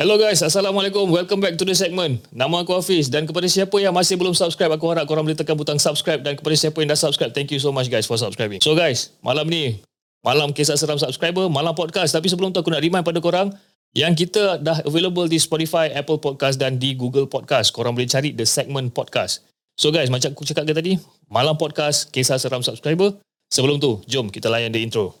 Hello guys, Assalamualaikum. Welcome back to the segment. Nama aku Hafiz dan kepada siapa yang masih belum subscribe, aku harap korang boleh tekan butang subscribe dan kepada siapa yang dah subscribe, thank you so much guys for subscribing. So guys, malam ni, malam kisah seram subscriber, malam podcast. Tapi sebelum tu aku nak remind pada korang, yang kita dah available di Spotify, Apple Podcast dan di Google Podcast. Korang boleh cari the segment podcast. So guys, macam aku cakap tadi, malam podcast, kisah seram subscriber. Sebelum tu, jom kita layan the intro.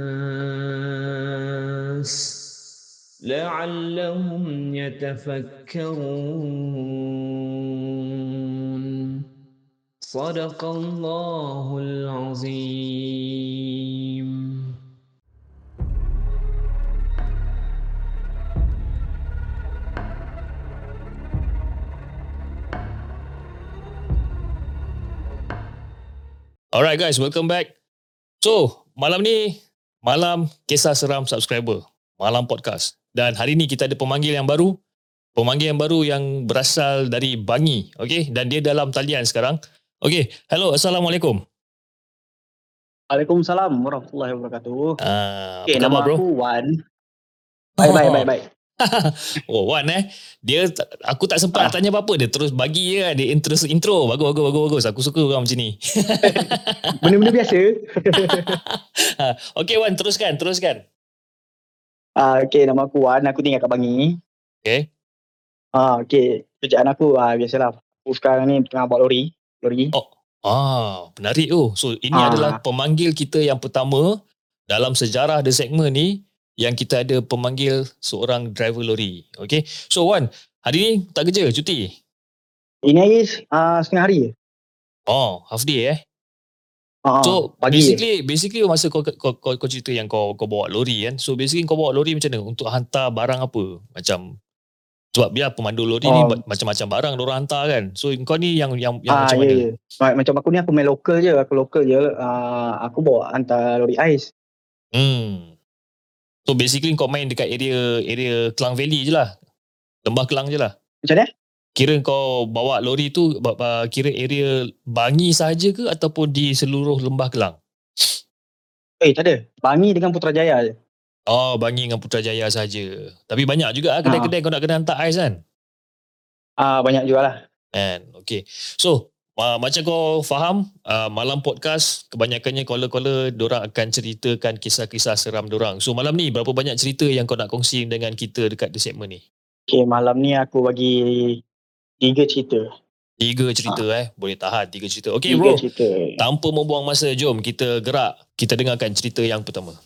لعلهم يتفكرون صدق الله العظيم Alright guys, welcome back. So, malam ni, malam kisah seram subscriber. Malam podcast. Dan hari ni kita ada pemanggil yang baru. Pemanggil yang baru yang berasal dari Bangi. Okay, dan dia dalam talian sekarang. Okay, hello, Assalamualaikum. Waalaikumsalam warahmatullahi wabarakatuh. Uh, Okay, apa khabar nama bro? aku Wan. Baik, baik, baik, baik. oh, Wan eh. Dia, aku tak sempat nak tanya apa-apa. Dia terus bagi je kan. Dia intro, intro. Bagus, bagus, bagus, bagus. Aku suka orang macam ni. Benda-benda biasa. okay Wan, teruskan, teruskan. Ah, okay, nama aku Wan. Aku tinggal kat Bangi. Okay. Ah, okay. Kerjaan aku, ah, biasalah. Aku sekarang ni tengah bawa lori. Lori. Oh. Ah, menarik tu. So ini Ah. adalah pemanggil kita yang pertama dalam sejarah The Segment ni yang kita ada pemanggil seorang driver lori. Okay. So Wan, hari ni tak kerja, cuti? Ini hari ah, setengah hari. Oh, half day eh. Ah, So pagi basically basically masa kau, kau, kau, kau cerita yang kau kau bawa lori kan. So basically kau bawa lori macam mana untuk hantar barang apa? Macam sebab biar pemandu lori ni Oh. ba- macam-macam barang orang hantar kan. So kau ni yang yang yang Ah, macam ya, mana? Ma- Macam aku ni aku main lokal je. Aku lokal je. Ah, aku bawa hantar lori ais. Hmm. So basically kau main dekat area area Klang Valley je lah. Lembah Kelang je lah. Macam mana? Kira kau bawa lori tu kira area Bangi sahaja ke ataupun di seluruh Lembah Kelang? Eh, tak ada. Bangi dengan Putrajaya je. Oh, Bangi dengan Putrajaya sahaja. Tapi banyak juga ah kedai-kedai kau nak kena hantar ais kan? Ah, banyak jugalah. Kan, okay. So, uh, macam kau faham, uh, malam podcast, kebanyakannya caller-caller, dorang akan ceritakan kisah-kisah seram dorang. So, malam ni, berapa banyak cerita yang kau nak kongsi dengan kita dekat The Segment ni? Okay, malam ni aku bagi tiga cerita. Tiga cerita eh. Boleh tahan tiga cerita. Okay tiga bro, cerita. tanpa membuang masa, jom kita gerak. Kita dengarkan cerita yang pertama.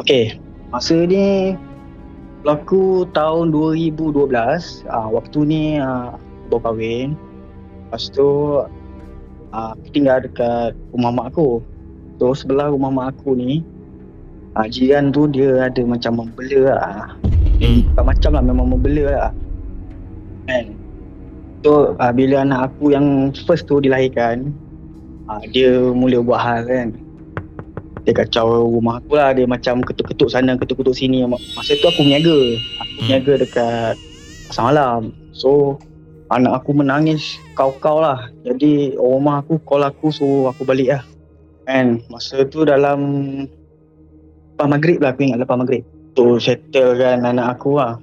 Okey, masa ni berlaku tahun 2012. Ah, waktu ni ah, baru kahwin. Lepas tu ah, aku tinggal dekat rumah mak aku. So sebelah rumah mak aku ni ah, jiran tu dia ada macam membela lah. Hmm. Bukan macam lah memang membela lah. Kan? So ah, bila anak aku yang first tu dilahirkan ah, dia mula buat hal kan dia kacau rumah aku lah dia macam ketuk-ketuk sana ketuk-ketuk sini masa tu aku meniaga aku Hmm. meniaga dekat pasar malam so anak aku menangis kau-kau lah jadi orang rumah aku call aku suruh aku balik lah kan masa tu dalam lepas maghrib lah aku ingat lepas maghrib. Tu settle kan anak aku lah.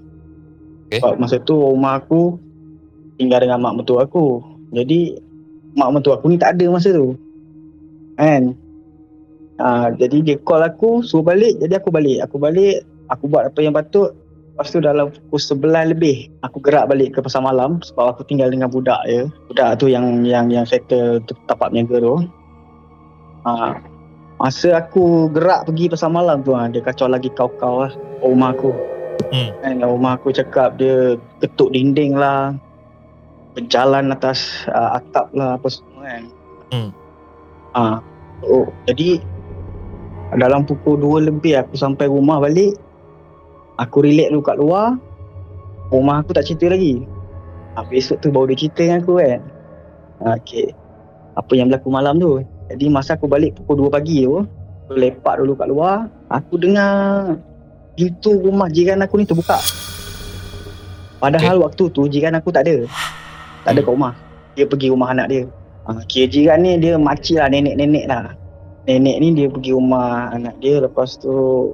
Okay. sebab masa tu rumah aku tinggal dengan mak mentua aku. Jadi mak mentua aku ni tak ada masa tu. Kan? Ah, jadi dia call aku suruh balik jadi aku balik. Aku balik aku buat apa yang patut. Lepas tu dalam pukul 11 lebih aku gerak balik ke pasar malam sebab aku tinggal dengan budak je budak tu yang yang yang settle tapak niaga tu. Ah, Masa aku gerak pergi pasar malam tu ah, dia kacau lagi kau-kau lah rumah aku. Hmm. Kan rumah aku cakap dia ketuk dinding lah. Berjalan atas uh, atap lah apa semua kan. Hmm. Ah, oh, jadi dalam pukul 2 lebih aku sampai rumah balik. Aku relax dulu kat luar. Rumah aku tak cerita lagi. Ah, besok tu baru dia cerita dengan aku kan. Okay. Apa yang berlaku malam tu. Jadi masa aku balik pukul 2 pagi tu. Aku lepak dulu kat luar. Aku dengar pintu rumah jiran aku ni terbuka. Padahal okay. waktu tu jiran aku tak ada. Tak ada kat rumah. Dia pergi rumah anak dia. Ha, kira jiran ni dia makcik lah, nenek-nenek lah. Nenek ni dia pergi rumah anak dia lepas tu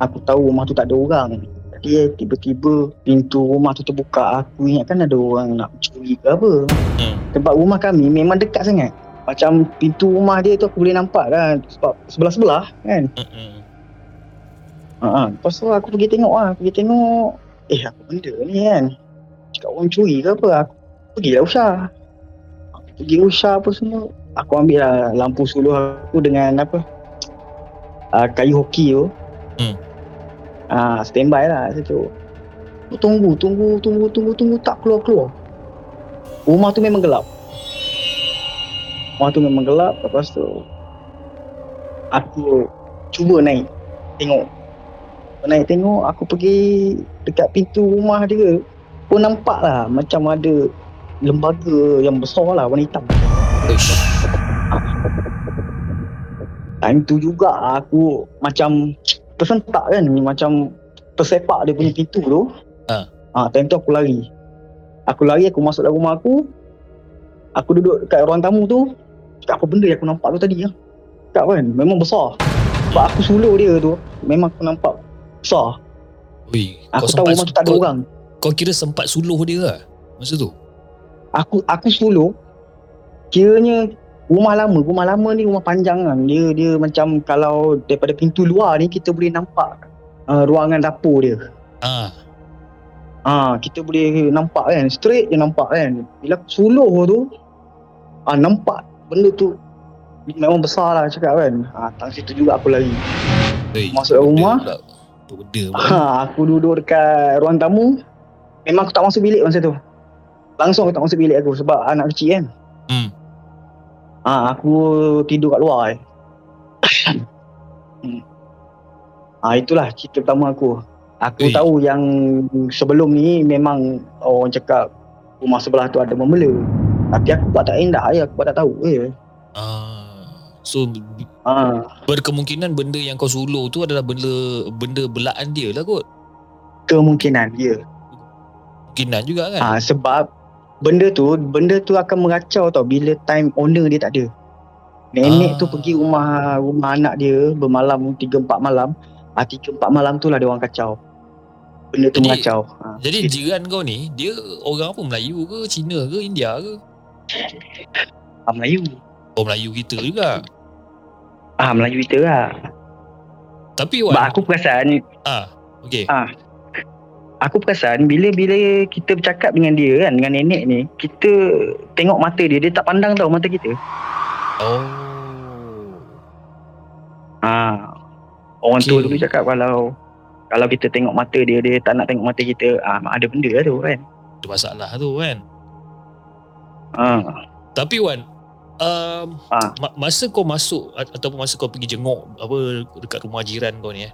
aku tahu rumah tu tak ada orang. Dia tiba-tiba pintu rumah tu terbuka. Aku ingat kan ada orang nak curi ke apa. Hmm. Tempat rumah kami memang dekat sangat. Macam pintu rumah dia tu aku boleh nampak kan. Sebab sebelah-sebelah kan. Mm-mm. Ha, ha. Lepas tu aku pergi tengok lah. Pergi tengok. Eh apa benda ni kan. Cakap orang curi ke apa. Aku pergi lah usah. Aku pergi usah apa semua. Aku ambil lah lampu suluh aku dengan apa. Uh, kayu hoki tu. Hmm. Ah, standby lah situ. Aku tunggu, tunggu, tunggu, tunggu, tunggu. Tak keluar-keluar. Rumah tu memang gelap. Rumah tu memang gelap. Lepas tu aku cuba naik. Tengok. Naik tengok, aku pergi dekat pintu rumah dia. Pun nampak lah macam ada lembaga yang besar lah warna hitam. Uish. Time tu juga aku macam tersentak kan. Macam tersepak dia punya pintu tu. Ha. Ha, time tu aku lari. Aku lari, aku masuk dalam rumah aku. Aku duduk dekat ruang tamu tu. Apa benda yang aku nampak tu tadi ya. Cakap kan, memang besar. Sebab aku suluh dia tu, memang aku nampak besar. Ui, Aku tahu rumah tu tak ada kau, orang. Kau kira sempat suluh dia lah Masa tu Aku aku suluh. Kiranya rumah lama, rumah lama ni rumah panjang kan. Dia dia macam kalau daripada pintu luar ni kita boleh nampak uh, ruangan dapur dia. Ah, Ah, kita boleh nampak kan, straight je nampak kan. Bila suluh tu, ah nampak benda tu memang besar lah cakap kan. Ah, tang situ juga aku lari. Ui, Masuk rumah. pula. Benda. Ha, aku duduk dekat ruang tamu. Memang aku tak masuk bilik masa tu. Langsung aku tak masuk bilik aku sebab anak kecil kan. Hmm. Ah, aku tidur kat luar eh. hmm. Ah, itulah cerita pertama aku. Aku Ui. tahu yang sebelum ni memang orang cakap rumah sebelah tu ada membela. Tapi aku buat tak indah ya, aku buat tak tahu. Eh. Ah, so Ah, berkemungkinan benda yang kau suluh tu adalah benda benda belaan dia lah kot. kemungkinan ya. Kemungkinan juga kan. Ah, sebab benda tu benda tu akan meracau tau bila time owner dia tak ada. Nenek Ah. tu pergi rumah rumah anak dia bermalam 3 4 malam. Ah 3 4 malam tu lah dia orang kacau. Benda tu Jadi- meracau. Ah, Jadi jiran kau ni dia orang apa Melayu ke Cina ke India ke? Ah, Melayu. Oh Melayu kita juga. Ah Melayu kita lah. Tapi Sebab Wan, aku perasan ah, okey. aku perasan bila bila kita bercakap dengan dia kan dengan nenek ni, kita tengok mata dia, dia tak pandang tau mata kita. Oh. Ha. Orang Okey. tua dulu cakap kalau kalau kita tengok mata dia, dia tak nak tengok mata kita, ah ada benda lah tu kan. Ada masalah tu kan. Ha. Tapi Wan, um, ma- masa kau masuk ataupun masa kau pergi jenguk apa dekat rumah jiran kau ni eh.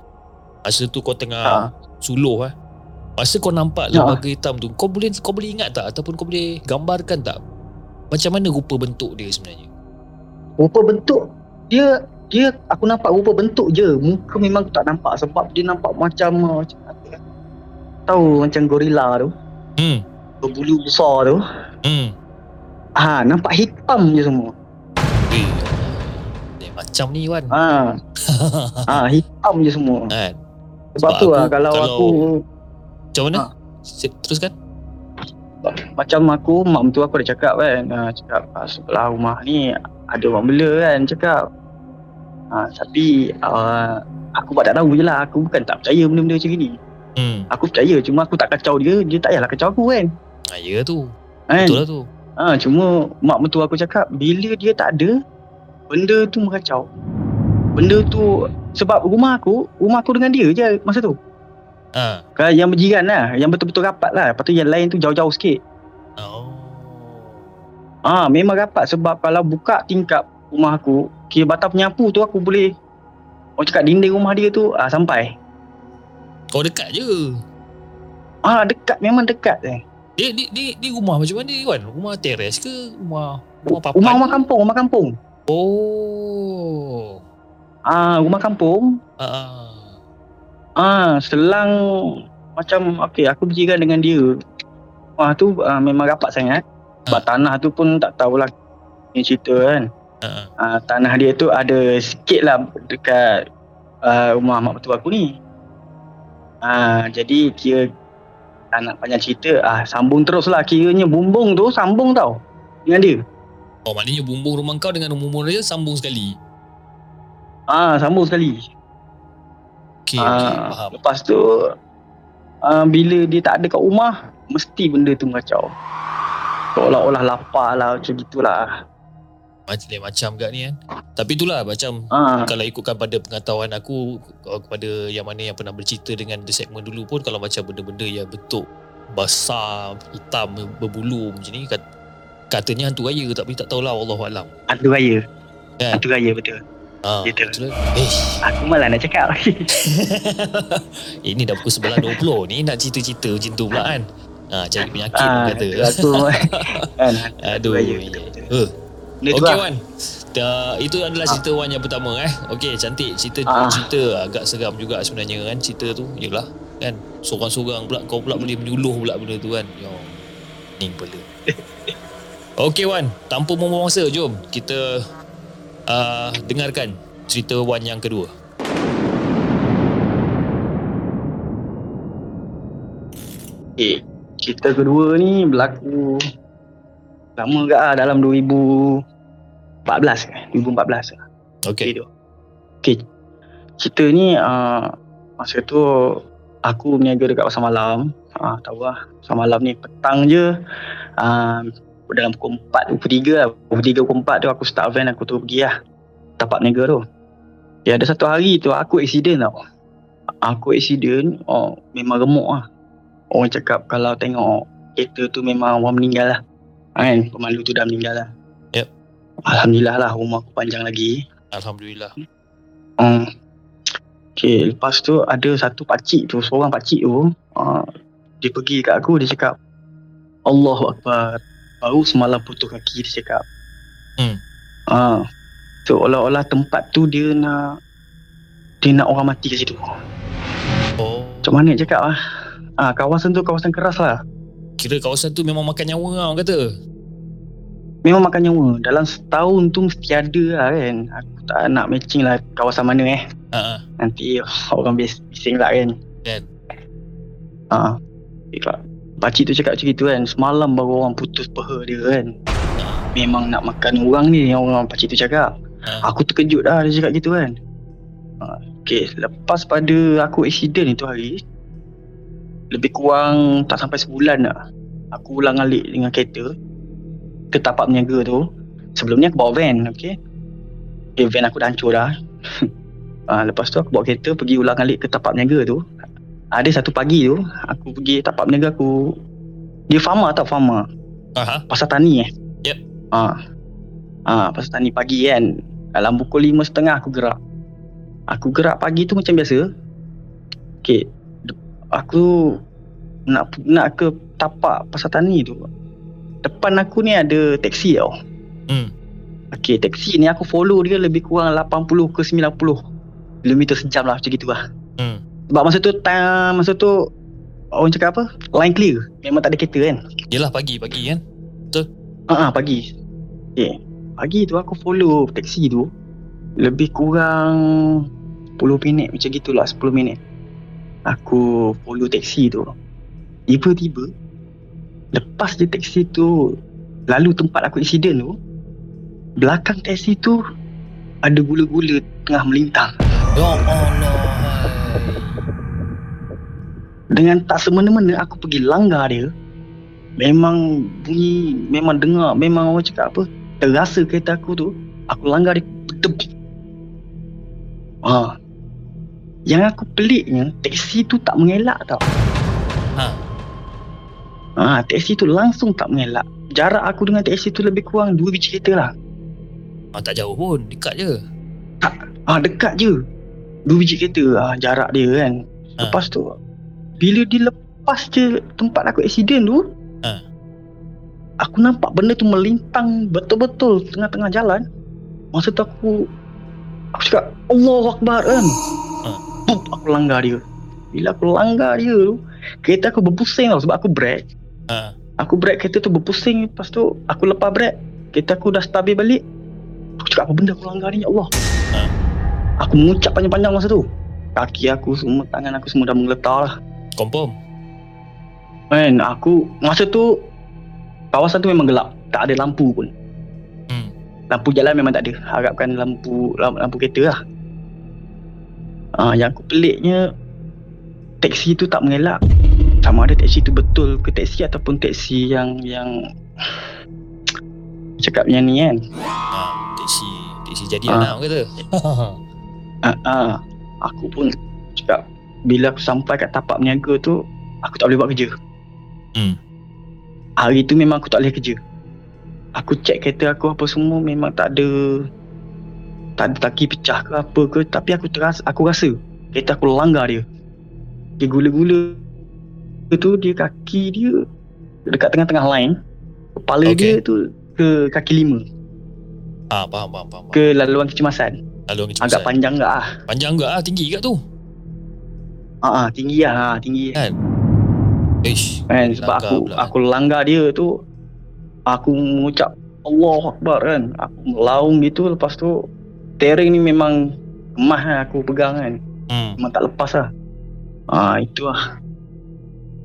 Masa tu kau tengah Ah. suluh eh. Masa kau nampak Ya. lembaga hitam tu, kau boleh kau boleh ingat tak ataupun kau boleh gambarkan tak macam mana rupa bentuk dia sebenarnya? Rupa bentuk dia dia aku nampak rupa bentuk je. Muka memang aku tak nampak sebab dia nampak macam macam ya? Tahu macam gorila tu, Hmm. berbulu besar tu. Hmm. Ha, nampak hitam je semua. Eh, eh, macam ni Wan. Ha. ha, hitam je semua. Kan? Sebab, Sebab tu lah kalau, kalau- aku Macam mana? Ah. Se- Teruskan. macam aku mak mentua aku dah cakap kan uh, cakap uh, sebelah rumah ni ada orang bela kan cakap uh, tapi uh, aku buat tak tahu je lah aku bukan tak percaya benda-benda macam ni Hmm. aku percaya cuma aku tak kacau dia dia tak payahlah kacau aku kan Ah, ya tu. kan Betul lah tu. Ha, cuma mak mentua aku cakap bila dia tak ada benda tu meracau benda tu sebab rumah aku rumah aku dengan dia je masa tu Ha. Kalau yang berjiran lah, yang betul-betul rapat lah. Lepas tu yang lain tu jauh-jauh sikit. Oh. Ah, memang rapat sebab kalau buka tingkap rumah aku, kira batang penyapu tu aku boleh Orang cakap dinding rumah dia tu ah, sampai. Oh dekat je. Ah dekat memang dekat eh. Dia di di, di rumah macam mana Wan? Rumah teres ke rumah rumah papan? Rumah rumah kampung, rumah kampung. Oh. Ah rumah kampung. Ah. Ah selang macam okey aku berjiran dengan dia. Rumah tu ah, memang rapat sangat. Sebab tanah tu pun tak tahulah ni cerita kan. Ah. Ah, tanah dia tu ada sikit lah dekat ah, rumah mak mertua aku ni. Ah, jadi kira tak nak panjang cerita ah, sambung terus lah kiranya bumbung tu sambung tau dengan dia. Oh maknanya bumbung rumah kau dengan rumah dia sambung sekali. Ah, sambung sekali. Okey, okay, Ah, faham. lepas tu uh, bila dia tak ada kat rumah mesti benda tu kacau. Seolah-olah lapar lah macam gitulah. Macam lain macam gak ni kan. Tapi itulah macam Ah, kalau ikutkan pada pengetahuan aku uh, kepada yang mana yang pernah bercerita dengan the segment dulu pun kalau macam benda-benda yang bentuk besar, hitam, berbulu macam ni kat, katanya hantu raya tapi tak tahulah Allah alam. hantu raya. Kan? Hantu raya betul. Ha, Betul. betul. Eh, Aku malah nak cakap. ini dah pukul 11.20 ni nak cerita-cerita macam tu pula kan. Ha, cari penyakit ah, kata. aku kan. Aduh. raya, ya. betul, betul. Eh, Benda lah. Wan. Ta- itu adalah cerita Wan yang pertama eh. Okey, cantik. Cerita Ah. cerita agak seram juga sebenarnya kan cerita tu. Yalah, kan. Seorang-seorang pula kau pula boleh menyuluh pula benda tu kan. Yo. Ni pula. Okey Wan, tanpa membuang masa, jom kita uh, dengarkan cerita Wan yang kedua. Okay. Cerita kedua ni berlaku lama ke lah dalam 2014 ke? 2014 lah. Okey. tu. Okay. Cerita ni uh, masa tu aku berniaga dekat pasar malam. Ah uh, tahu lah. Pasar malam ni petang je. Uh, dalam pukul 4 pukul 3 lah. Pukul 3 pukul 4 tu aku start van aku tu pergi lah. Tapak berniaga tu. Ya ada satu hari tu aku accident tau. Aku accident oh memang remuk lah. Orang cakap kalau tengok kereta tu memang orang meninggal lah. Kan pemandu tu dah meninggal lah. Yep. Alhamdulillah lah umur aku panjang lagi. Alhamdulillah. Hmm. Okay, lepas tu ada satu pakcik tu, seorang pakcik tu, uh, dia pergi kat aku, dia cakap, Allahu Akbar. Baru semalam putus kaki, dia cakap. Hmm. Uh, so, olah-olah tempat tu dia nak, dia nak orang mati kat situ. Oh, Macam mana cakap lah. Ah, kawasan tu kawasan keras lah. Kira kawasan tu memang makan nyawa lah orang kata. Memang makan nyawa. Dalam setahun tu mesti ada lah kan. Aku tak nak matching lah kawasan mana eh. Ha ah. Nanti orang bis- bising lah kan. Kan. Ha. Ikut. Pakcik tu cakap macam itu kan. Semalam baru orang putus peha dia kan. Memang nak makan orang ni yang orang pakcik tu cakap. Ha. Aku terkejut dah dia cakap gitu kan. Ha. Okay, lepas pada aku accident itu hari. Lebih kurang tak sampai sebulan lah. Aku ulang alik dengan kereta. Ke tapak peniaga tu. Sebelum ni aku bawa van, okay. Okay, van aku dah hancur dah. ha, lepas tu aku bawa kereta pergi ulang alik ke tapak peniaga tu. Ada satu pagi tu, aku pergi tapak peniaga aku. Dia farmer tau farmer. Aha. Pasar tani eh. Yep. Ha. Ha, pasar tani pagi kan. Dalam pukul lima setengah aku gerak. Aku gerak pagi tu macam biasa. Okay. Aku nak nak ke tapak pasar tani tu. Depan aku ni ada taksi tau. Hmm. Okay, taksi ni aku follow dia lebih kurang 80 ke 90 kilometer sejam lah macam gitu lah. Hmm. Sebab masa tu time, masa tu orang cakap apa? Line clear. Memang tak ada kereta kan. Yelah pagi pagi kan. Ha ah, pagi. Okay. Pagi tu aku follow taksi tu lebih kurang 10 minit macam gitulah 10 minit. Aku follow taksi tu. Tiba-tiba lepas je taksi tu lalu tempat aku accident tu belakang taksi tu ada gula-gula tengah melintang. Ya Allah. Dengan tak semena-mena aku pergi langgar dia. Memang bunyi, memang dengar, memang orang cakap apa, terasa kereta aku tu, aku langgar dia berdebuk. Ha. Yang aku peliknya Taksi tu tak mengelak tau Ha. Ha, taksi tu langsung tak mengelak Jarak aku dengan taksi tu lebih kurang Dua biji kereta lah Ah, tak jauh pun, dekat je. Ah dekat je. Dua biji kereta ah, jarak dia kan. Ha. Lepas tu bila dia lepas je tempat aku accident tu, Ha. aku nampak benda tu melintang betul-betul tengah-tengah jalan. Masa tu aku aku cakap Allahu Akbar kan. Aku langgar dia. Bila aku langgar dia tu, kereta aku berpusing tau sebab aku brake. Ha. Aku brake kereta tu berpusing Lepas tu aku lepas brake Kereta aku dah stabil balik Aku cakap apa benda aku langgar ni ya Allah Ha. Aku mengucap panjang-panjang masa tu Kaki aku semua Tangan aku semua dah menggeletar lah Confirm. Man aku Masa tu Kawasan tu memang gelap Tak ada lampu pun Hmm. Lampu jalan memang tak ada Harapkan lampu Lampu, lampu kereta lah Ah, Yang aku peliknya Taksi tu tak mengelak Sama ada taksi tu betul ke taksi Ataupun taksi yang Yang Cakap yang ni kan Ha. Teksi, teksi jadi Ha. anak kata. Ah, ah, aku pun cakap bila aku sampai kat tapak peniaga tu aku tak boleh buat kerja. Hmm. Hari tu memang aku tak boleh kerja. Aku cek kereta aku apa semua memang tak ada tak ada taki pecah ke apa ke tapi aku terasa aku rasa kereta aku langgar dia. Dia gula-gula tu dia kaki dia dekat tengah-tengah line. Kepala Okey. dia tu ke kaki lima Ah, faham, faham, faham. ke laluan kecemasan. Lalu orang Agak panjang ke ah. Panjang ke ah, tinggi kat tu. Ah, ah tinggi lah, ah, tinggi. Kan? Ish. kan sebab aku pula, aku langgar dia tu aku mengucap Allah Akbar kan aku melaung gitu lepas tu tearing ni memang kemah lah aku pegang kan. Hmm. memang tak lepas lah. Ah itu lah.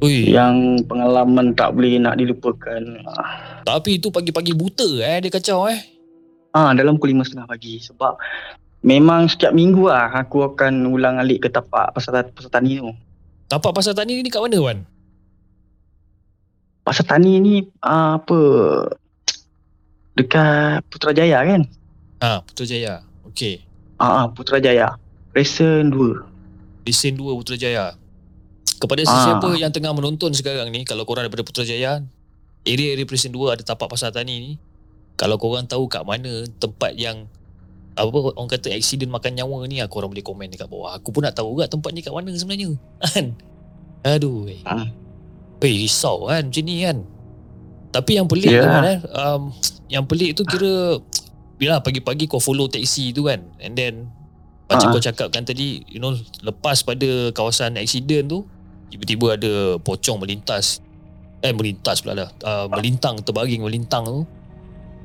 Ui, yang pengalaman tak boleh nak dilupakan. Ah, tapi tu pagi-pagi buta eh dia kacau eh. ah dalam pukul 5.30 pagi. Sebab memang setiap minggu lah aku akan ulang alik ke tapak pasar, pasar tani tu. Tapak pasar tani ni kat mana Wan? pasar tani ni ah, apa? Dekat Putrajaya kan? Ha, Putrajaya. Okey. ah, ah Putrajaya Resen 2 Lesen 2 Putrajaya. Kepada Ah. sesiapa yang tengah menonton sekarang ni, kalau korang daripada Putrajaya, area-area Presen 2 ada tapak pasar tani ni. Kalau korang tahu kat mana tempat yang apa orang kata accident makan nyawa ni, ah, korang boleh komen dekat bawah. Aku pun nak tahu juga tempat ni kat mana sebenarnya. Kan? Aduh. Eh. Ah. Eh, risau kan macam ni kan. Tapi yang pelik yeah. kan eh, um, yang pelik tu kira bila pagi-pagi kau follow taxi tu kan and then macam Ah. kau cakapkan tadi you know lepas pada kawasan accident tu tiba-tiba ada pocong melintas eh melintas pula dah uh, melintang terbaring melintang tu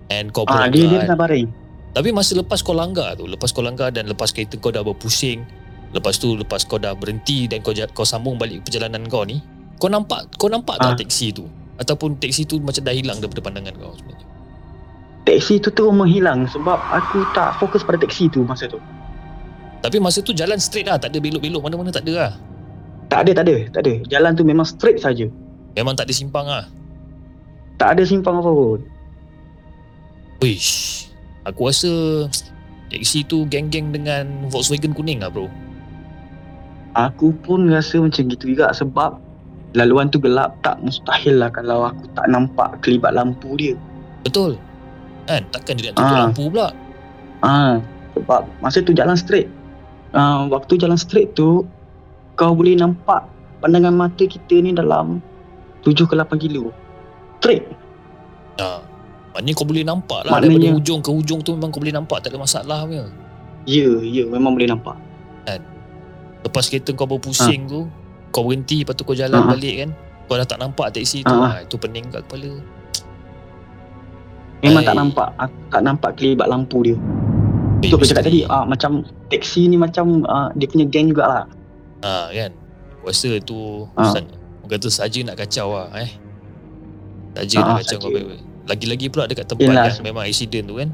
and kau pun Ah, langgar dia dia kan. tengah baring. Tapi masa lepas kau langgar tu, lepas kau langgar dan lepas kereta kau dah berpusing, lepas tu lepas kau dah berhenti dan kau kau sambung balik perjalanan kau ni, kau nampak kau nampak tak Ah. teksi tu? Ataupun teksi tu macam dah hilang daripada pandangan kau sebenarnya? Teksi tu terus menghilang sebab aku tak fokus pada teksi tu masa tu. Tapi masa tu jalan straight lah, tak ada belok-belok mana-mana tak ada lah. Tak ada, tak ada, tak ada. Jalan tu memang straight saja. Memang tak ada simpang lah. Tak ada simpang apa pun. Wish, aku rasa teksi tu geng-geng dengan Volkswagen kuning lah bro. Aku pun rasa macam gitu juga sebab laluan tu gelap tak mustahil lah kalau aku tak nampak kelibat lampu dia. Betul. Kan? Takkan dia nak tutup Ah. lampu pula. Ah, sebab masa tu jalan straight. Ah, waktu jalan straight tu kau boleh nampak pandangan mata kita ni dalam 7 ke 8 kilo. Straight. Ha. Maknanya kau boleh nampak lah daripada Maknanya- hujung ke hujung tu memang kau boleh nampak tak ada masalah punya. Ya, ya memang boleh nampak. Lepas kereta kau berpusing tu Kau berhenti Lepas tu kau jalan Ha. balik kan Kau dah tak nampak teksi tu Ha. ha. Itu pening kat kepala Memang tak Hai. nampak aku tak nampak kelibat lampu dia. Itu aku cakap tadi ah macam taksi ni macam ah, dia punya geng jugalah. ha, kan Aku rasa tu Ha. sa- Orang kata saja nak kacau lah eh Saja Ha, nak kacau saja. kau baik-baik Lagi-lagi pula dekat tempat Yelah. yang memang accident tu kan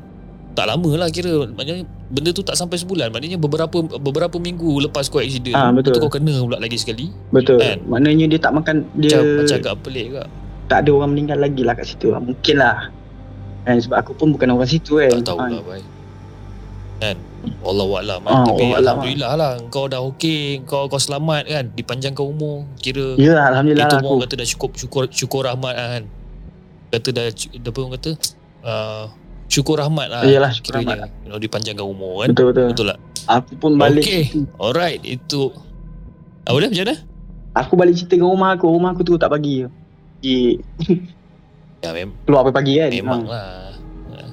tak lama lah kira Maknanya benda tu tak sampai sebulan Maknanya beberapa beberapa minggu lepas kau accident Ah, tu, betul. tu kau kena pula lagi sekali Betul. Kan? Maknanya dia tak makan dia Macam, macam agak pelik juga tak ada orang meninggal lagi lah kat situ. Ah, Mungkin lah. Kan sebab aku pun bukan orang situ kan. Tak tahu Ah, lah baik. Allah wa'alam Ah, Tapi wallahualam. Alhamdulillah lah Kau dah okey Kau kau selamat kan? Dipanjangkan umur Kira Ya Alhamdulillah Itu lah pun aku. kata dah syukur Syukur, syukur rahmat lah kan? Kata dah Apa orang kata uh, Syukur rahmat lah Yalah, syukur Kiranya you know, Dipanjangkan umur kan? Betul betul. Betul tak? Aku pun balik Okey. Alright Itu. Apa dia macam mana? Aku balik cerita dengan rumah aku. Rumah aku tu tak bagi. Pergi Ya mem- keluar pagi kan? memang ha. lah.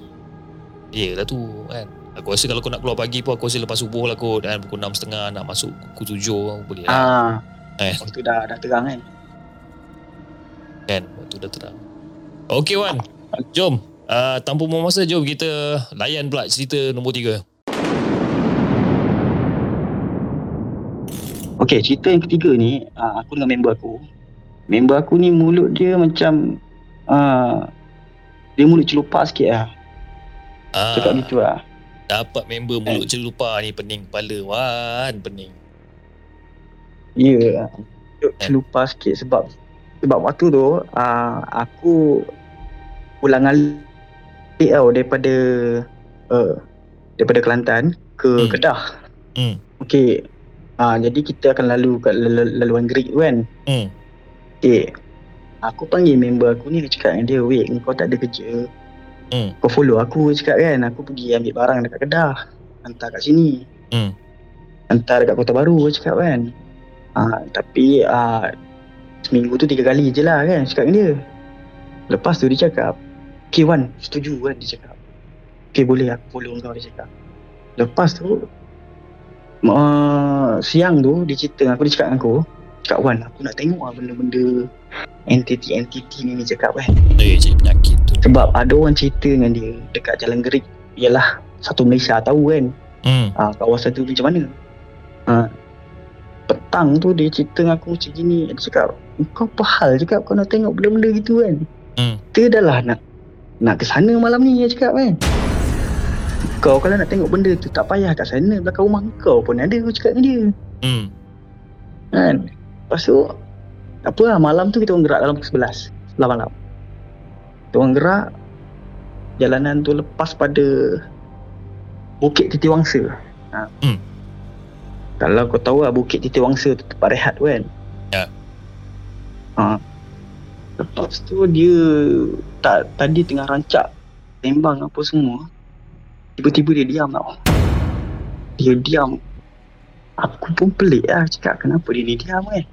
Yelah tu kan. Aku rasa kalau kau nak keluar pagi pun Aku rasa lepas subuh lah kot Dan pukul 6.30 Nak masuk pukul 7 Boleh lah. Ah, Eh. Waktu dah dah terang kan? Kan Waktu dah terang. Okey Wan. Jom. Uh, Tanpa buang masa Jom kita Layan pula cerita nombor 3 Okay cerita yang ketiga ni uh, Aku dengan member aku. Member aku ni mulut dia macam uh, Dia mulut celupar sikit lah ah, Cakap gitu lah Dapat member mulut celupa ni Pening kepala Wan Pening Ya yeah. Mulut Eh. celupar sikit sebab Sebab waktu tu uh, Aku Pulang alik tau daripada uh, Daripada Kelantan Ke Hmm. Kedah Hmm. Okay uh, Jadi kita akan lalu kat lal- laluan Greek tu kan Hmm. Okay Aku panggil member aku ni Aku cakap dengan dia Wait kau tak ada kerja. Hmm. Kau follow aku cakap kan. Aku pergi ambil barang dekat Kedah Hantar kat sini. Hmm. Hantar dekat Kota Baru Aku cakap kan. Ha, Tapi uh, Seminggu tu tiga kali je lah kan Cakap dengan dia. Lepas tu dia cakap Okay Wan Setuju kan dia cakap. Okay boleh aku follow kau dia cakap. Lepas tu uh, Siang tu Dia cerita dengan aku Dia cakap dengan aku Cakap Wan aku nak tengok lah benda-benda Entity-entity ni ni cakap kan. Eh jadi penyakit tu. Sebab ada orang cerita dengan dia Dekat Jalan Gerik Ialah Satu Malaysia tahu kan. Hmm. ha, Kawasan tu macam mana? Ha, Petang tu dia cerita dengan aku macam gini. Dia cakap Kau apa hal cakap Kau nak tengok benda-benda gitu kan. Hmm. Kita dah lah nak Nak ke sana malam ni dia cakap kan. Kau kalau nak tengok benda tu Tak payah kat sana. Belakang rumah kau pun ada Aku cakap dengan dia. Hmm. kan? Lepas tu Apa lah malam tu kita orang gerak dalam pukul 11 11 malam Kita orang gerak Jalanan tu lepas pada Bukit Titi Wangsa ha. Hmm. Kalau kau tahu lah Bukit Titi Wangsa tu tempat rehat tu kan Ya. ha. Lepas tu dia tak, Tadi tengah rancak Tembang apa semua Tiba-tiba dia diam tau Dia diam Aku pun pelik lah Cakap kenapa dia ni diam kan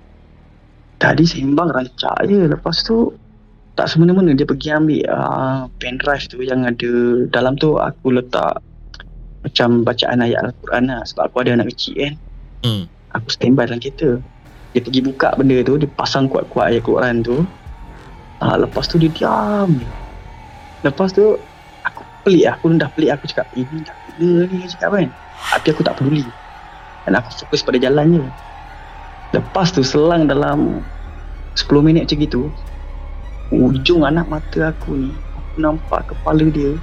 Tadi sembang rancak je. Lepas tu Tak semena-mena dia pergi ambil uh, Pen drive tu yang ada. Dalam tu aku letak Macam bacaan ayat Al-Quran lah. Sebab aku ada anak kecil kan. Hmm. Aku standby dalam kereta. Dia pergi buka benda tu Dia pasang kuat-kuat ayat Quran tu. Uh, Lepas tu dia diam. Lepas tu Aku pelik lah. Aku dah pelik. Aku cakap Ini tak gila ni cakap kan. Tapi aku tak peduli. Dan aku fokus pada jalan je Lepas tu selang dalam 10 minit macam gitu Ujung anak mata aku ni Aku nampak kepala dia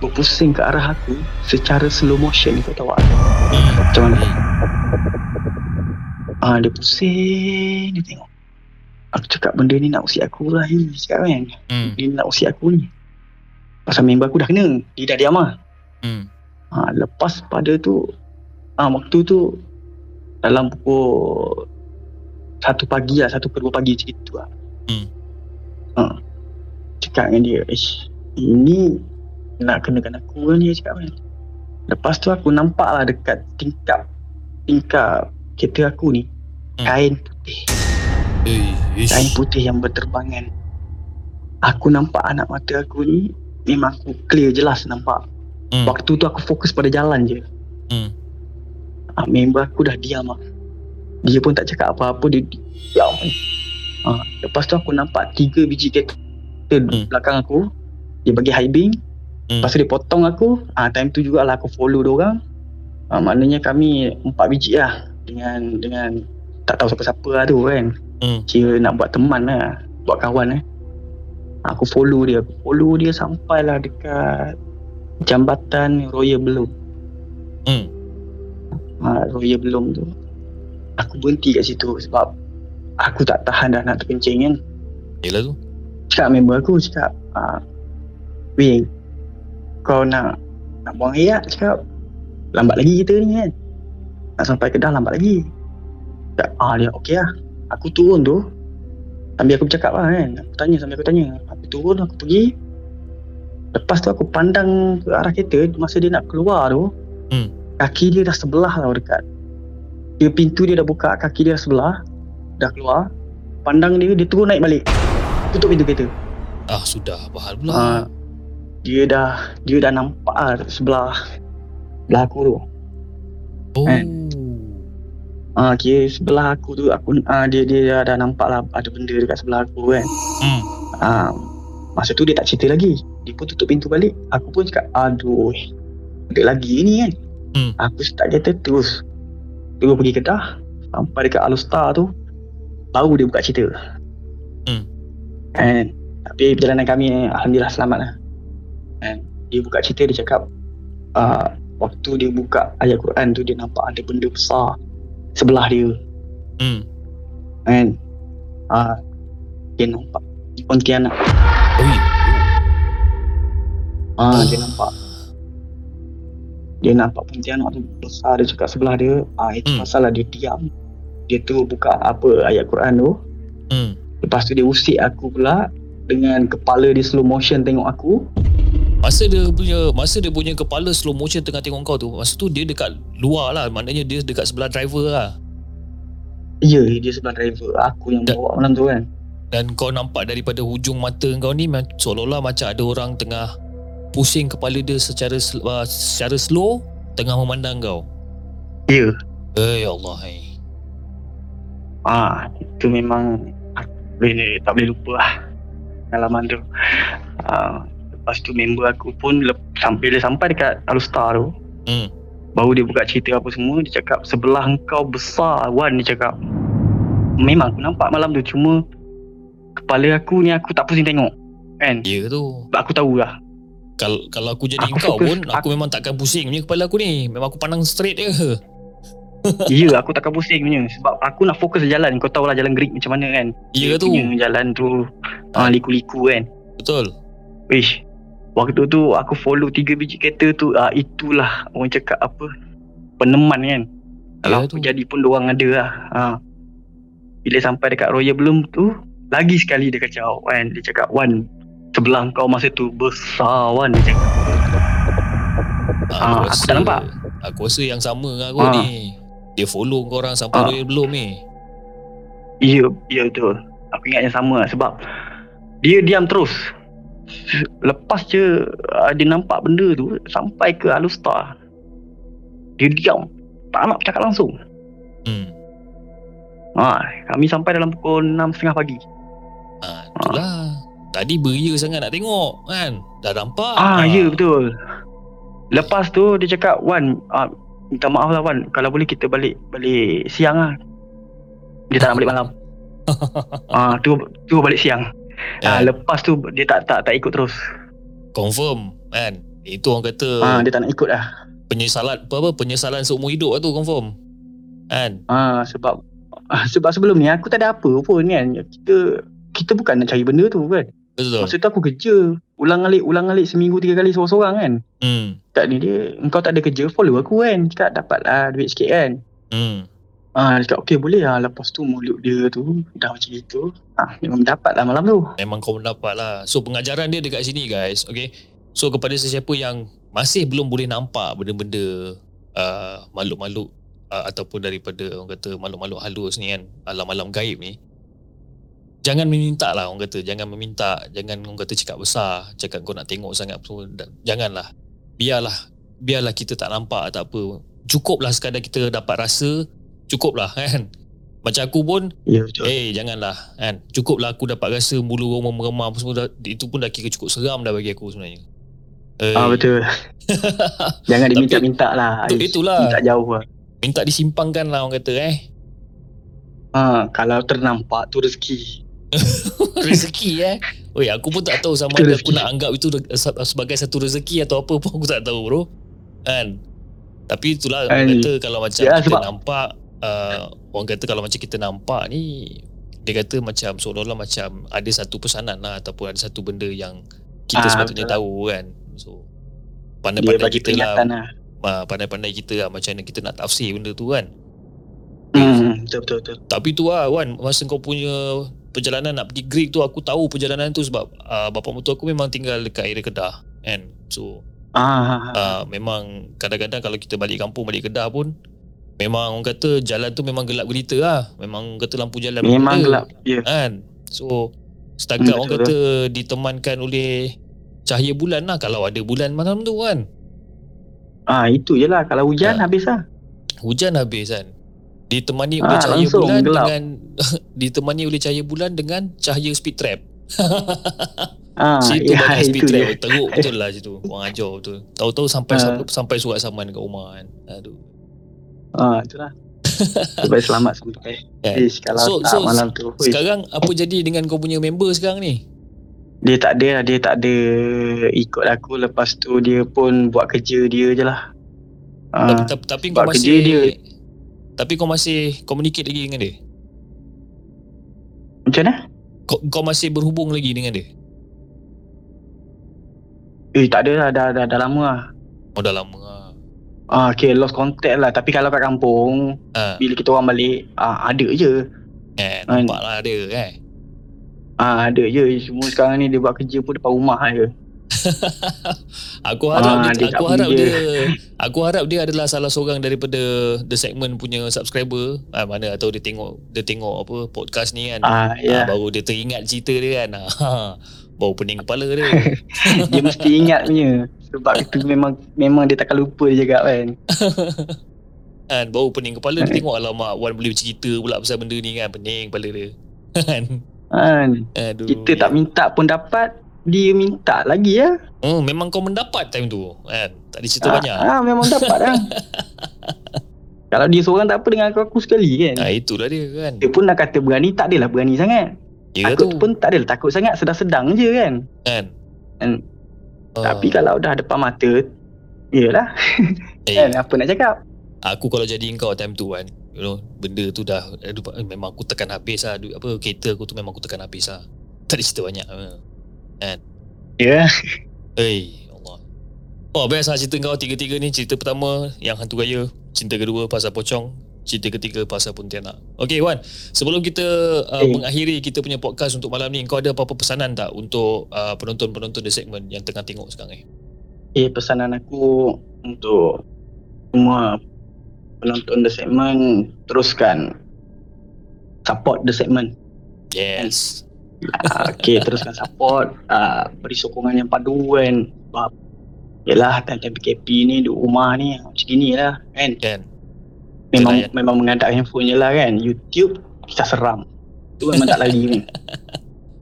Berpusing ke arah aku Secara slow motion kau tahu tak. Macam mana Ah Dia pusing Dia tengok Aku cakap benda ni nak usik aku lah ni cakap kan Hmm. Dia nak usik aku ni Pasal member aku dah kena Dia dah diam lah Hmm. ha, Lepas pada tu ah Waktu tu Dalam pukul Satu pagi lah Satu ke dua pagi macam itu lah Hmm. ha, Cakap dengan dia Ish Ini Nak kenakan aku kan dia cakap kan Lepas tu aku nampak lah Dekat tingkap Tingkap Kereta aku ni Hmm. Kain putih Eh, ish. Kain putih yang berterbangan Aku nampak anak mata aku ni Memang aku clear jelas nampak Hmm. Waktu tu aku fokus pada jalan je Hmm. Ha, Member aku dah diam lah Dia pun tak cakap apa-apa Dia diam ha, Lepas tu aku nampak Tiga biji kereta Hmm. Belakang aku. Dia bagi high beam. Hmm. Lepas tu dia potong aku. Ha, Time tu jugalah aku follow diorang ha, Maknanya kami Empat biji lah Dengan Dengan Tak tahu siapa-siapa lah tu kan. Hmm. Kira nak buat teman lah Buat kawan eh. Aku follow dia. Aku follow dia sampailah dekat Jambatan Royal Belum Hmm. Ha, Royal Belum tu Aku berhenti kat situ sebab Aku tak tahan dah nak terkencing kan Yelah tu. Cakap member aku cakap ah, Weh Kau nak Nak buang air? Cakap lambat lagi kita ni kan. Nak sampai Kedah lambat lagi. Tak, ah dia okey lah. Aku turun tu. Sambil aku bercakap lah kan. Aku tanya sambil aku tanya. Aku turun aku pergi. Lepas tu aku pandang ke arah kereta masa dia nak keluar tu. Hmm. Kaki dia dah sebelah tau dekat. Dia pintu dia dah buka, kaki dia dah sebelah. Dah keluar. Pandang dia, dia turun naik balik. Tutup pintu kereta. Ah sudah apa hal pula? Ah, dia dah dia dah nampak lah sebelah sebelah aku tu. oh. kan? Ah, kira sebelah aku tu aku ah, dia dia dah, nampak lah ada benda dekat sebelah aku kan. Hmm. Ah, masa tu dia tak cerita lagi. Dia pun tutup pintu balik. Aku pun cakap, aduh, ada lagi ni kan. Hmm. Aku start kereta terus. Terus pergi Kedah. Sampai dekat Alustar tu. Baru dia buka cerita. Hmm. And, tapi perjalanan kami Alhamdulillah selamat lah. And, dia buka cerita, dia cakap, uh, waktu dia buka ayat Quran tu, dia nampak ada benda besar sebelah dia. Hmm. And, uh, dia nampak Pontianak. Ah, dia nampak dia nampak Pontianak tu besar dia cakap sebelah dia ah itu Hmm. masalah dia diam dia tu buka apa ayat Quran tu Hmm. lepas tu dia usik aku pula dengan kepala dia slow motion tengok aku Masa dia punya masa dia punya kepala slow motion tengah tengok kau tu, masa tu dia dekat luar lah. Maknanya dia dekat sebelah driver lah. ya dia sebelah driver aku yang Da- bawa malam tu kan Dan kau nampak daripada hujung mata kau ni seolah-olah macam ada orang tengah pusing kepala dia secara uh, secara slow tengah memandang kau. ya Eh ya Allah. Hai. ah itu memang aku boleh tak boleh lupa lah pengalaman tu ah, lepas tu member aku pun lep, sampai dia sampai dekat Alustar tu Hmm. Baru dia buka cerita apa semua Dia cakap sebelah engkau besar Wan dia cakap Memang aku nampak malam tu Cuma Kepala aku ni aku tak pusing tengok Kan Ya tu. Sebab aku tahu lah Kalau kalau aku jadi Aku kau fokus- pun aku, memang takkan pusing punya kepala aku ni. Memang aku pandang straight je. Ya aku takkan pusing punya Sebab aku nak fokus jalan Kau tahu lah jalan gerik macam mana kan Ya Dia tu. Jalan tu ah, Liku-liku kan Betul. Wish Waktu tu aku follow tiga biji kereta tu ah, Itulah orang cakap apa Peneman kan Kalau Ya aku tu. jadi pun dorang ada lah ah. Bila sampai dekat Royal Bloom tu Lagi sekali dia kacau kan Dia cakap Wan Sebelah kau masa tu besar Wan Dia cakap Ah, aku tak nampak. Aku rasa yang sama dengan aku Ah. ni. Dia follow kau orang sampai Ah. Belum ni. Ya Ya betul Aku ingat yang sama lah Sebab Dia diam terus Lepas je ah, Dia nampak benda tu Sampai ke Alustar Dia diam Tak nak bercakap langsung Hmm. ha, Kami sampai dalam pukul 6.30 pagi Ah, itulah. Tadi beria sangat nak tengok kan. Dah nampak. Ah, ya betul Lepas tu dia cakap Wan ah, Minta maaf lah Wan Kalau boleh kita balik Balik siang lah Dia tak nak balik malam ah, tu, tu balik siang ah, Ya. Lepas tu dia tak tak tak ikut terus Confirm kan. Itu orang kata ah, Dia tak nak ikut lah penyesalan apa apa penyesalan seumur hidup lah tu confirm. Kan? Ah sebab ah, sebab sebelum ni aku tak ada apa pun kan. Kita kita bukan nak cari benda tu kan. Betul. Masa tu aku kerja. Ulang alik ulang alik seminggu tiga kali seorang-seorang kan. Hmm. Tak ni dia engkau tak ada kerja follow aku kan. Cakap dapatlah duit sikit kan. Hmm. Ah dia cakap okey boleh lah. Lepas tu mulut dia tu dah macam itu. Ah memang dapat lah malam tu. Memang kau mendapat lah. So pengajaran dia dekat sini guys. Okay. So kepada sesiapa yang masih belum boleh nampak benda-benda uh, makhluk-makhluk uh, ataupun daripada orang kata makhluk-makhluk halus ni kan. Alam-alam gaib ni. Jangan meminta lah orang kata. Jangan meminta. Jangan orang kata cakap besar. Cakap kau nak tengok sangat. Dan- Janganlah. Biarlah. Biarlah kita tak nampak tak apa. Cukuplah sekadar kita dapat rasa. Cukuplah kan. Macam aku pun Ya betul. Eh janganlah kan. Cukuplah aku dapat rasa bulu rumah meremam apa semua dah, itu pun dah kira cukup seram dah bagi aku sebenarnya. Eh, Ah betul. Jangan diminta-minta lah. Itu- itulah. Minta jauh lah. Minta disimpangkan lah orang kata eh. Ha, kalau ternampak tu rezeki. rezeki eh. Oi aku pun tak tahu sama ada aku nak anggap itu sebagai satu rezeki atau apa pun aku tak tahu bro. Kan. Tapi itulah orang Kan. kata kalau macam Ya, kita sebab- nampak uh, orang kata kalau macam kita nampak ni dia kata macam seolah-olah macam ada satu pesanan lah ataupun ada satu benda yang kita Ah, sepatutnya betul. tahu kan. So pandai-pandai kita lah lah. uh, pandai-pandai kita lah macam mana kita nak tafsir benda tu kan. Hmm, betul betul betul. Tapi tu lah Wan Masa kau punya Perjalanan nak pergi Greek tu Aku tahu perjalanan tu Sebab uh, Bapak mertua aku memang tinggal Dekat area Kedah Kan So Ah, uh, Memang Kadang-kadang kalau kita balik kampung Balik Kedah pun Memang orang kata Jalan tu memang gelap gelita lah Memang orang kata lampu jalan memang gelap. Ya. Kan So Setakat Hmm, orang betul kata Ditemankan oleh Cahaya bulan lah Kalau ada bulan malam tu kan Ah, itu je lah. Kalau hujan Ah. habis lah. Hujan habis kan Ditemani Ah, oleh cahaya bulan gelap. dengan ditemani oleh cahaya bulan dengan cahaya speed trap. Ah, situ ya, banyak speed trap. je. Teruk betul lah situ. Orang ajar betul. Tahu-tahu sampai Ah. sampai surat saman kat rumah kan. Aduh. Ah, itulah. Supaya selamat sampai. Kan? Ish, kalau So- tak so, malam tu. Hui. Sekarang apa jadi dengan kau punya member sekarang ni? Dia tak ada lah. Dia tak ada ikut aku. Lepas tu dia pun buat kerja dia je lah. Tapi, Ah, tapi, tapi kau kerja masih dia- tapi kau masih communicate lagi dengan dia? macam mana? Kau, kau masih berhubung lagi dengan dia? Eh tak ada lah. Dah, dah, dah lama lah. Oh dah lama lah. Ah, okay, lost contact lah. Tapi kalau kat kampung, Ha, bila kita orang balik, ah, ada je. kan, Kan. nampak lah dia kan. Ah, ada je. Semua sekarang ni dia buat kerja pun depan rumah je. Aku harap Ah, dia, dia aku harap punya. dia aku harap dia adalah salah seorang daripada the segment punya subscriber. Ah mana atau dia tengok dia tengok apa podcast ni kan. Ah, Ah, ya. baru dia teringat cerita dia kan. Ah, baru pening kepala dia. dia mesti ingat punya. Sebab itu memang memang dia takkan lupa dia cakap kan. kan baru pening kepala dia tengok alamak Wan boleh bercerita pula pasal benda ni kan. Pening kepala dia. Kan. Kan. Aduh. Kita tak minta pun dapat. Dia minta lagi ya. Oh, memang kau mendapat time tu kan. Tak ada cerita Ah, banyak. ah, memang dapat lah. Kalau dia seorang tak apa dengan aku, aku sekali kan. Ah itulah dia kan. Dia pun nak kata berani, tak adalah berani sangat. Ya takut tu pun tak adalah takut sangat, sedang-sedang je kan. kan. Kan. Ah, Tapi kalau dah depan mata, yelah eh, kan apa nak cakap. Aku kalau jadi kau time tu kan You know Benda tu dah aduh, eh, Memang aku tekan habis lah Apa kereta aku tu memang aku tekan habis lah Tak ada cerita banyak ha. Ya. Hei Allah Oh best lah cerita kau Tiga-tiga ni Cerita pertama Yang hantu gaya Cinta kedua pasal pocong Cerita ketiga pasal pontianak Okay Wan Sebelum kita uh, Eh. mengakhiri Kita punya podcast untuk malam ni Kau ada apa-apa pesanan tak Untuk uh, penonton-penonton The Segment Yang tengah tengok sekarang ni Eh pesanan aku untuk semua penonton The Segment teruskan support The Segment. Yes Ah, okay, teruskan support, uh, beri sokongan yang padu kan. Sebab Yelah, time-time PKP ni duduk rumah ni macam gini lah kan. Kan Memang Jelah, memang mengadap handphone je lah kan. YouTube kisah seram. Tu memang tak lari ni.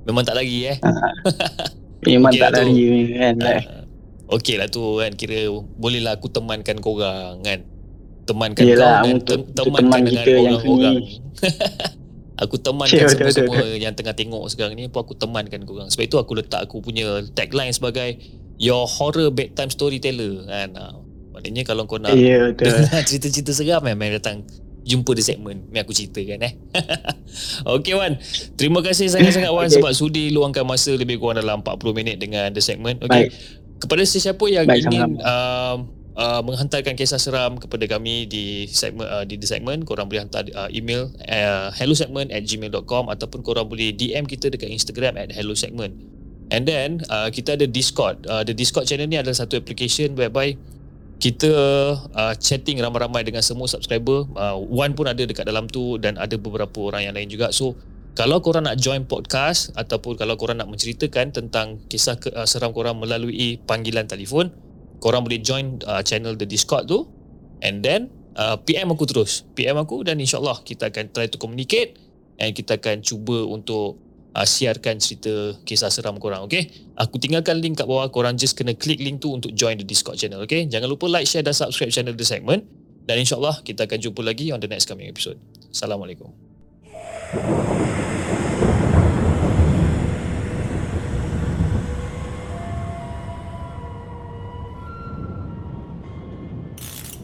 Memang tak lagi eh Memang Okey tak lah lari ni kan. Uh, Okey lah tu kan Kira boleh lah aku temankan korang kan Temankan Yelah, kau dan untuk- tem- untuk temankan teman dengan kita yang orang-orang Aku temankan Ya, semua-semua yang tengah tengok sekarang ni pun aku temankan korang. Sebab itu aku letak aku punya tagline sebagai Your horror bedtime storyteller kan? Ha. Maknanya kalau kau nak Ya betul. dengar cerita-cerita seram eh, main datang jumpa di segmen Ni aku ceritakan eh. Okay Wan. Terima kasih sangat-sangat Wan Okay. Sebab sudi luangkan masa Lebih kurang dalam 40 minit Dengan The Segment. Okay. Kepada sesiapa yang Baik, ingin uh, uh, Menghantarkan kisah seram Kepada kami Di segmen uh, di The Segment Korang boleh hantar uh, email uh, hellosegment at gmail.com Ataupun korang boleh DM kita Dekat Instagram At hellosegment And then uh, Kita ada Discord uh, The Discord channel ni adalah satu application Whereby kita uh, chatting ramai-ramai dengan semua subscriber. Uh, Wan pun ada dekat dalam tu dan ada beberapa orang yang lain juga. So kalau korang nak join podcast ataupun kalau korang nak menceritakan tentang kisah ke, uh, seram korang melalui panggilan telefon, korang boleh join uh, channel the Discord tu and then uh, PM aku terus. PM aku dan insyaallah kita akan try to communicate and kita akan cuba untuk uh, siarkan cerita kisah seram korang okay? Aku tinggalkan link kat bawah korang just kena klik link tu untuk join the Discord channel okay? Jangan lupa like share dan subscribe channel The Segment. Dan insyaallah kita akan jumpa lagi on the next coming episode. Assalamualaikum